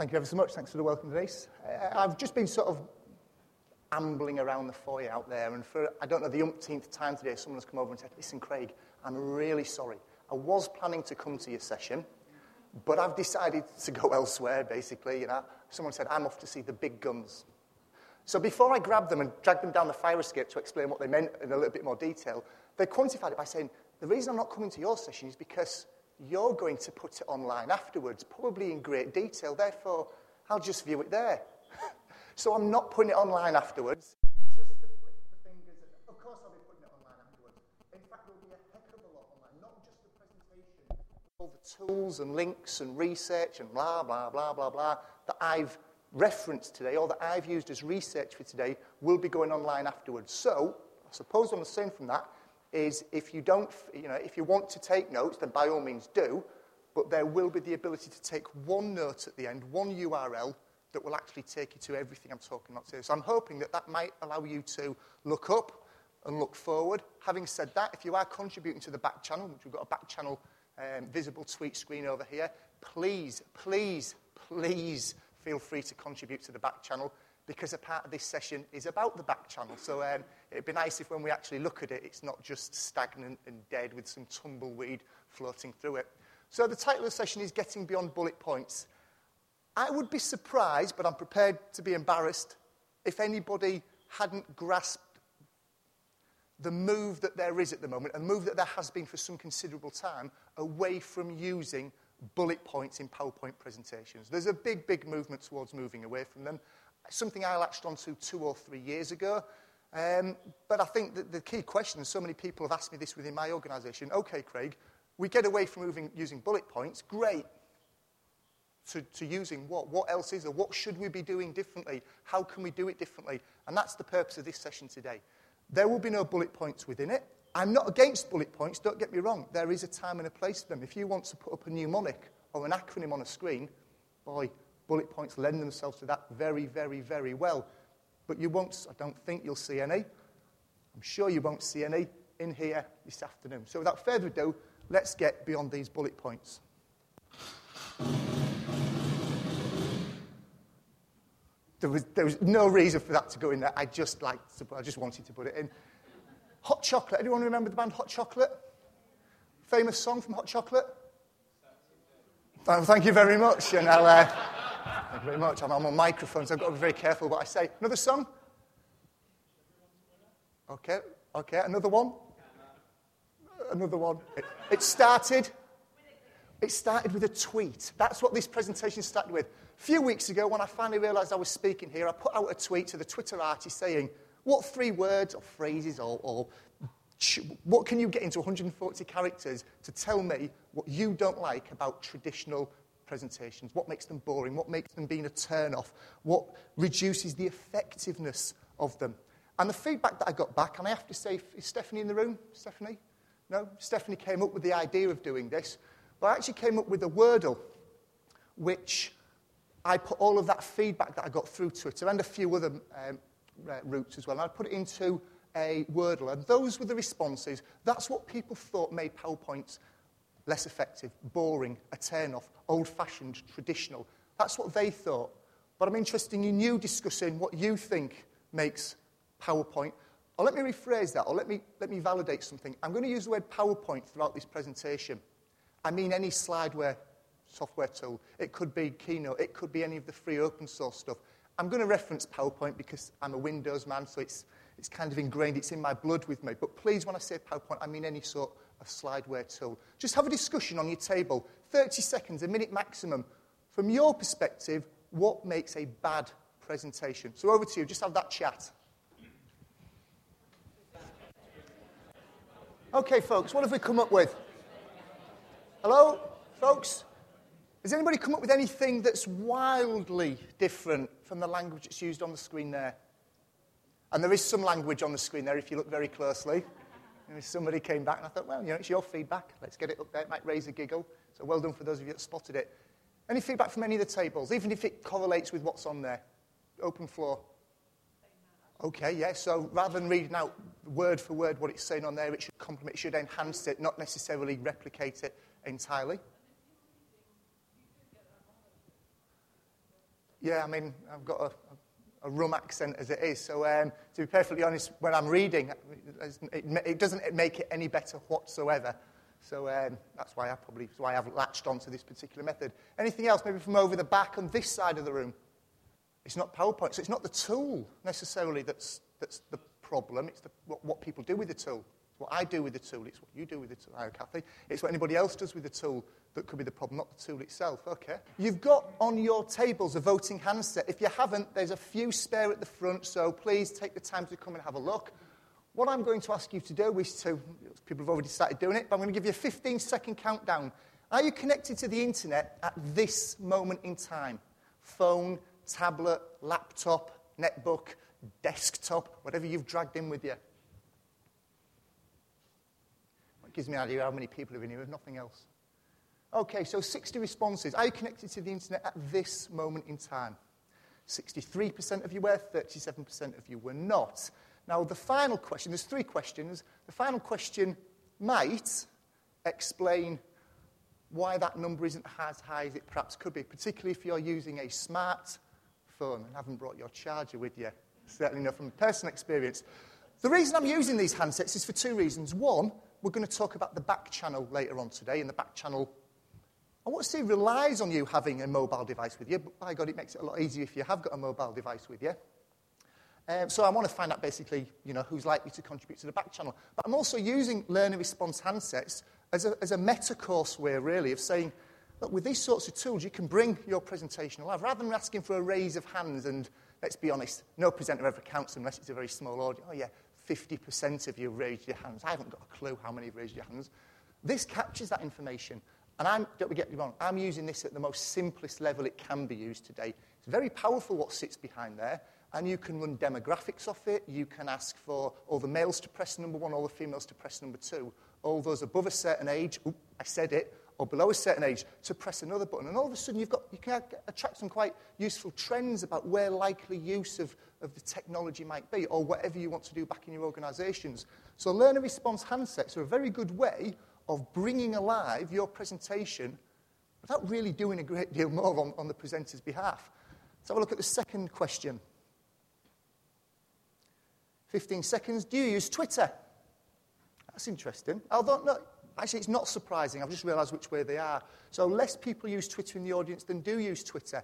Thank you ever so much. Thanks for the welcome, Denise. Uh, I've just been sort of ambling around the foyer out there, and for, I don't know, the umpteenth time today, someone has come over and said, Listen, Craig, I'm really sorry. I was planning to come to your session, but I've decided to go elsewhere, basically. You know, someone said, I'm off to see the big guns. So before I grabbed them and dragged them down the fire escape to explain what they meant in a little bit more detail, they quantified it by saying, the reason I'm not coming to your session is because you're going to put it online afterwards, probably in great detail. Therefore, I'll just view it there. so I'm not putting it online afterwards. Just the fingers. Of course, I'll be putting it online afterwards. In fact, there'll be a heck of a lot online, not just the presentation, all the tools and links and research and blah, blah, blah, blah, blah that I've referenced today or that I've used as research for today will be going online afterwards. So, I suppose I'm saying from that is if you don't, you know, if you want to take notes, then by all means do, but there will be the ability to take one note at the end, one URL that will actually take you to everything I'm talking about today. So I'm hoping that that might allow you to look up and look forward. Having said that, if you are contributing to the back channel, which we've got a back channel um, visible tweet screen over here, please, please, please feel free to contribute to the back channel because a part of this session is about the back channel. So um, it'd be nice if when we actually look at it, it's not just stagnant and dead with some tumbleweed floating through it. So the title of the session is Getting Beyond Bullet Points. I would be surprised, but I'm prepared to be embarrassed, if anybody hadn't grasped the move that there is at the moment, a move that there has been for some considerable time, away from using bullet points in PowerPoint presentations. There's a big, big movement towards moving away from them something I latched onto two or three years ago. Um, but I think that the key question, and so many people have asked me this within my organisation okay, Craig, we get away from moving, using bullet points, great. To, to using what? What else is there? What should we be doing differently? How can we do it differently? And that's the purpose of this session today. There will be no bullet points within it. I'm not against bullet points, don't get me wrong. There is a time and a place for them. If you want to put up a mnemonic or an acronym on a screen, boy, bullet points lend themselves to that very, very, very well. But you won't, I don't think you'll see any. I'm sure you won't see any in here this afternoon. So without further ado, let's get beyond these bullet points. There was, there was no reason for that to go in there. I just liked to, I just wanted to put it in. Hot chocolate. Anyone remember the band Hot Chocolate? Famous song from Hot Chocolate? thank you very much. And I'll, uh, Thank you very much. I'm, I'm on microphones. I've got to be very careful what I say. Another song? Okay, okay. Another one? Another one. It, it started. It started with a tweet. That's what this presentation started with. A few weeks ago, when I finally realised I was speaking here, I put out a tweet to the Twitter artist saying, What three words or phrases or, or what can you get into 140 characters to tell me what you don't like about traditional presentations? What makes them boring? What makes them being a turn off? What reduces the effectiveness of them? And the feedback that I got back, and I have to say, is Stephanie in the room? Stephanie? No? Stephanie came up with the idea of doing this. But I actually came up with a Wordle, which I put all of that feedback that I got through Twitter and a few other um, routes as well. And I put it into a Wordle. And those were the responses. That's what people thought made PowerPoints less effective, boring, a turn off, old fashioned, traditional. That's what they thought. But I'm interested in you discussing what you think makes PowerPoint. Or let me rephrase that, or let me, let me validate something. I'm going to use the word PowerPoint throughout this presentation. I mean any slideware software tool. It could be Keynote, it could be any of the free open source stuff. I'm going to reference PowerPoint because I'm a Windows man, so it's, it's kind of ingrained, it's in my blood with me. But please, when I say PowerPoint, I mean any sort of slideware tool. Just have a discussion on your table, 30 seconds, a minute maximum. From your perspective, what makes a bad presentation? So over to you, just have that chat. Okay, folks, what have we come up with? Hello, folks? Has anybody come up with anything that's wildly different from the language that's used on the screen there? And there is some language on the screen there if you look very closely. Somebody came back, and I thought, well, you know, it's your feedback. Let's get it up there. It might raise a giggle. So well done for those of you that spotted it. Any feedback from any of the tables, even if it correlates with what's on there? Open floor. Okay, yeah. So rather than reading out word for word what it's saying on there, it should complement, it should enhance it, not necessarily replicate it entirely. Yeah, I mean, I've got a, a rum accent as it is. So, um, to be perfectly honest, when I'm reading, it, it doesn't make it any better whatsoever. So um, that's why I probably why I've latched onto this particular method. Anything else, maybe from over the back on this side of the room? It's not PowerPoint, so it's not the tool necessarily that's, that's the problem. It's the, what, what people do with the tool. What I do with the tool. It's what you do with the tool, Hi, Kathy. It's what anybody else does with the tool that could be the problem, not the tool itself. Okay. You've got on your tables a voting handset. If you haven't, there's a few spare at the front, so please take the time to come and have a look. What I'm going to ask you to do is to, people have already started doing it, but I'm going to give you a 15 second countdown. Are you connected to the internet at this moment in time? Phone, tablet, laptop, netbook, desktop, whatever you've dragged in with you. It gives me an idea how many people are in here, if nothing else. Okay, so 60 responses. Are you connected to the internet at this moment in time? 63% of you were, 37% of you were not. Now, the final question, there's three questions. The final question might explain why that number isn't as high as it perhaps could be, particularly if you're using a smart phone and haven't brought your charger with you. Certainly not from personal experience. The reason I'm using these handsets is for two reasons. One, we're going to talk about the back channel later on today, and the back channel, I want to say, relies on you having a mobile device with you, but by God, it makes it a lot easier if you have got a mobile device with you. Um, so I want to find out basically, you know, who's likely to contribute to the back channel. But I'm also using learner response handsets as a, as a meta course way, really, of saying, look, with these sorts of tools, you can bring your presentation alive. Rather than asking for a raise of hands, and let's be honest, no presenter ever counts unless it's a very small audience. Oh, yeah, 50% of you raised your hands. I haven't got a clue how many have raised your hands. This captures that information. And I'm, don't get me wrong, I'm using this at the most simplest level it can be used today. It's very powerful what sits behind there, and you can run demographics off it. You can ask for all the males to press number one, all the females to press number two, all those above a certain age, ooh, I said it, or below a certain age to press another button. And all of a sudden, you've got, you can attract some quite useful trends about where likely use of, of the technology might be, or whatever you want to do back in your organizations. So, learner response handsets are a very good way of bringing alive your presentation without really doing a great deal more on, on the presenter's behalf. Let's have a look at the second question. 15 seconds. Do you use Twitter? That's interesting. Although, no, Actually, it's not surprising. I've just realised which way they are. So, less people use Twitter in the audience than do use Twitter.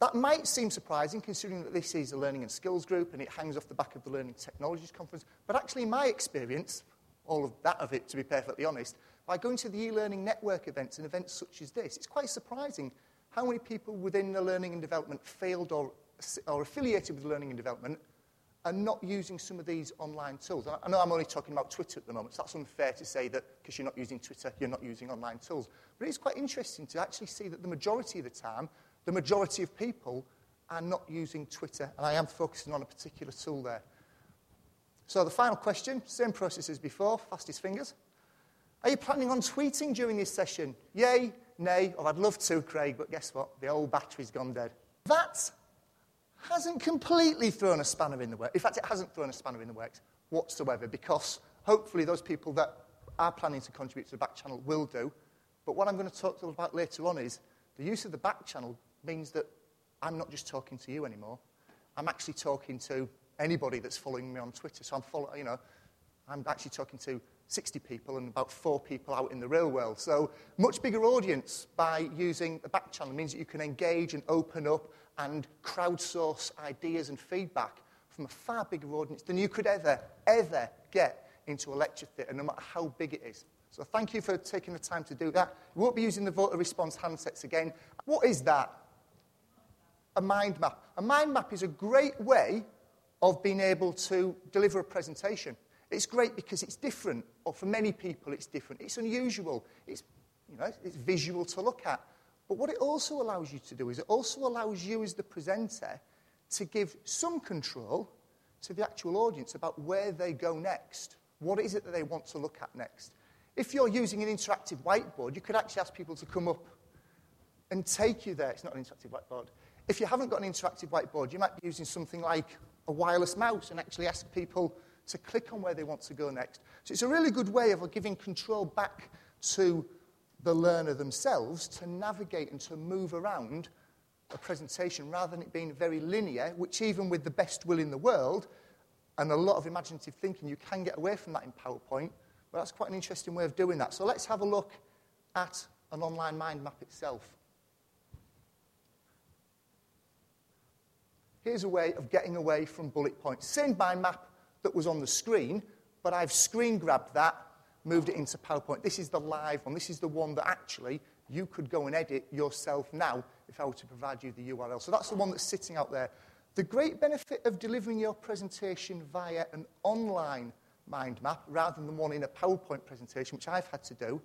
That might seem surprising considering that this is a learning and skills group and it hangs off the back of the Learning Technologies Conference. But actually, my experience, all of that of it, to be perfectly honest, by going to the e learning network events and events such as this, it's quite surprising how many people within the learning and development failed or, or affiliated with learning and development and not using some of these online tools. I know I'm only talking about Twitter at the moment, so that's unfair to say that because you're not using Twitter, you're not using online tools. But it's quite interesting to actually see that the majority of the time, the majority of people are not using Twitter, and I am focusing on a particular tool there. So the final question, same process as before, fastest fingers. Are you planning on tweeting during this session? Yay, nay, or I'd love to, Craig, but guess what? The old battery's gone dead. That hasn't completely thrown a spanner in the works. In fact, it hasn't thrown a spanner in the works whatsoever because hopefully those people that are planning to contribute to the back channel will do. But what I'm going to talk to about later on is the use of the back channel means that I'm not just talking to you anymore. I'm actually talking to anybody that's following me on Twitter. So I'm following, you know, I'm actually talking to 60 people and about four people out in the real world. So much bigger audience by using the back channel means that you can engage and open up and crowdsource ideas and feedback from a far bigger audience than you could ever, ever get into a lecture theatre, no matter how big it is. So thank you for taking the time to do that. We won't be using the voter response handsets again. What is that? A mind map. A mind map is a great way of being able to deliver a presentation. It's great because it's different, or for many people it's different. It's unusual. It's, you know, it's visual to look at. But what it also allows you to do is it also allows you as the presenter to give some control to the actual audience about where they go next. What is it that they want to look at next? If you're using an interactive whiteboard, you could actually ask people to come up and take you there. It's not an interactive whiteboard. If you haven't got an interactive whiteboard, you might be using something like a wireless mouse and actually ask people to click on where they want to go next. So it's a really good way of giving control back to the learner themselves to navigate and to move around a presentation rather than it being very linear, which even with the best will in the world and a lot of imaginative thinking, you can get away from that in PowerPoint. But that's quite an interesting way of doing that. So let's have a look at an online mind map itself. Here's a way of getting away from bullet points. Same mind map that was on the screen, but I've screen grabbed that, moved it into PowerPoint. This is the live one. This is the one that actually you could go and edit yourself now if I were to provide you the URL. So that's the one that's sitting out there. The great benefit of delivering your presentation via an online mind map rather than one in a PowerPoint presentation, which I've had to do,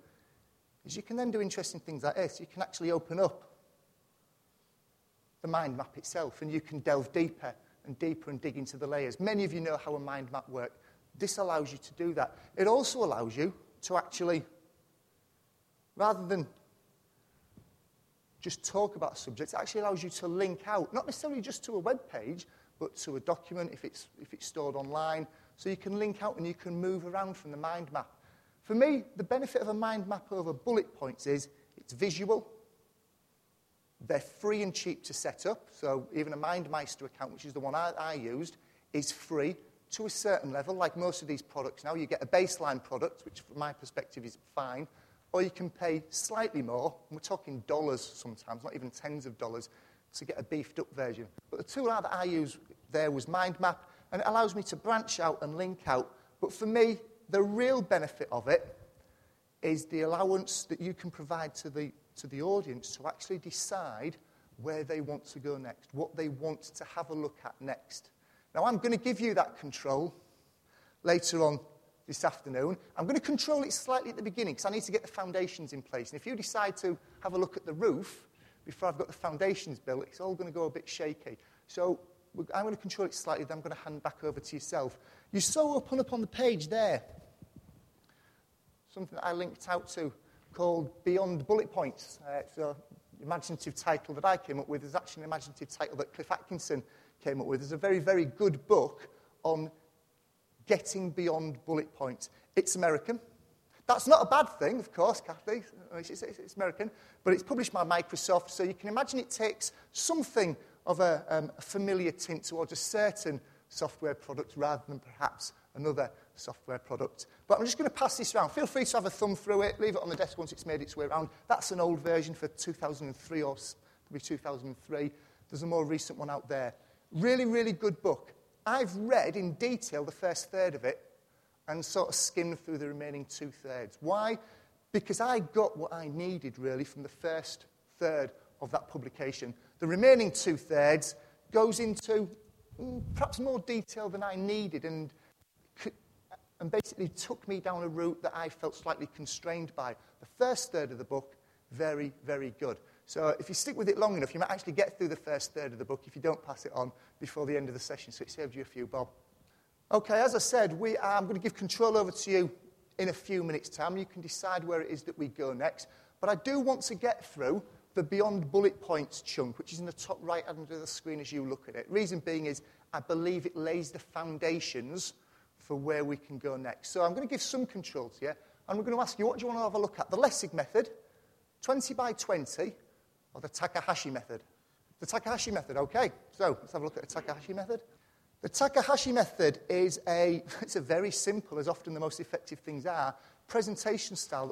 is you can then do interesting things like this. You can actually open up the mind map itself and you can delve deeper and deeper and dig into the layers. Many of you know how a mind map works. This allows you to do that. It also allows you to actually, rather than just talk about a subject, it actually allows you to link out, not necessarily just to a web page, but to a document if it's, if it's stored online. So you can link out and you can move around from the mind map. For me, the benefit of a mind map over bullet points is it's visual, they're free and cheap to set up. So even a MindMeister account, which is the one I, I used, is free to a certain level. Like most of these products now, you get a baseline product, which from my perspective is fine, or you can pay slightly more, and we're talking dollars sometimes, not even tens of dollars, to get a beefed up version. But the tool that I used there was MindMap, and it allows me to branch out and link out. But for me, the real benefit of it is the allowance that you can provide to the, to the audience to actually decide where they want to go next, what they want to have a look at next. Now, I'm going to give you that control later on this afternoon. I'm going to control it slightly at the beginning because I need to get the foundations in place. And if you decide to have a look at the roof before I've got the foundations built, it's all going to go a bit shaky. So I'm going to control it slightly, then I'm going to hand back over to yourself. You saw open up on the page there something that I linked out to called Beyond Bullet Points. Uh, it's an imaginative title that I came up with. It's actually an imaginative title that Cliff Atkinson came up with. It's a very, very good book on getting beyond bullet points. It's American. That's not a bad thing, of course, Kathy. It's, it's, it's American. But it's published by Microsoft, so you can imagine it takes something of a, um, a familiar tint towards a certain software product rather than perhaps another software product. But I'm just going to pass this around. Feel free to have a thumb through it, leave it on the desk once it's made its way around. That's an old version for 2003 or maybe 2003. There's a more recent one out there. Really, really good book. I've read in detail the first third of it and sort of skimmed through the remaining two thirds. Why? Because I got what I needed really from the first third of that publication. The remaining two thirds goes into Mm, perhaps more detail than I needed and, and basically took me down a route that I felt slightly constrained by. The first third of the book, very, very good. So if you stick with it long enough, you might actually get through the first third of the book if you don't pass it on before the end of the session. So it saved you a few bob. Okay, as I said, we are, I'm going to give control over to you in a few minutes' time. You can decide where it is that we go next. But I do want to get through the Beyond Bullet Points chunk, which is in the top right hand of the screen as you look at it. Reason being is I believe it lays the foundations for where we can go next. So I'm going to give some control to you, and we're going to ask you what do you want to have a look at? The Lessig method, 20 by 20, or the Takahashi method? The Takahashi method, okay. So let's have a look at the Takahashi method. The Takahashi method is a, it's a very simple, as often the most effective things are, presentation style that was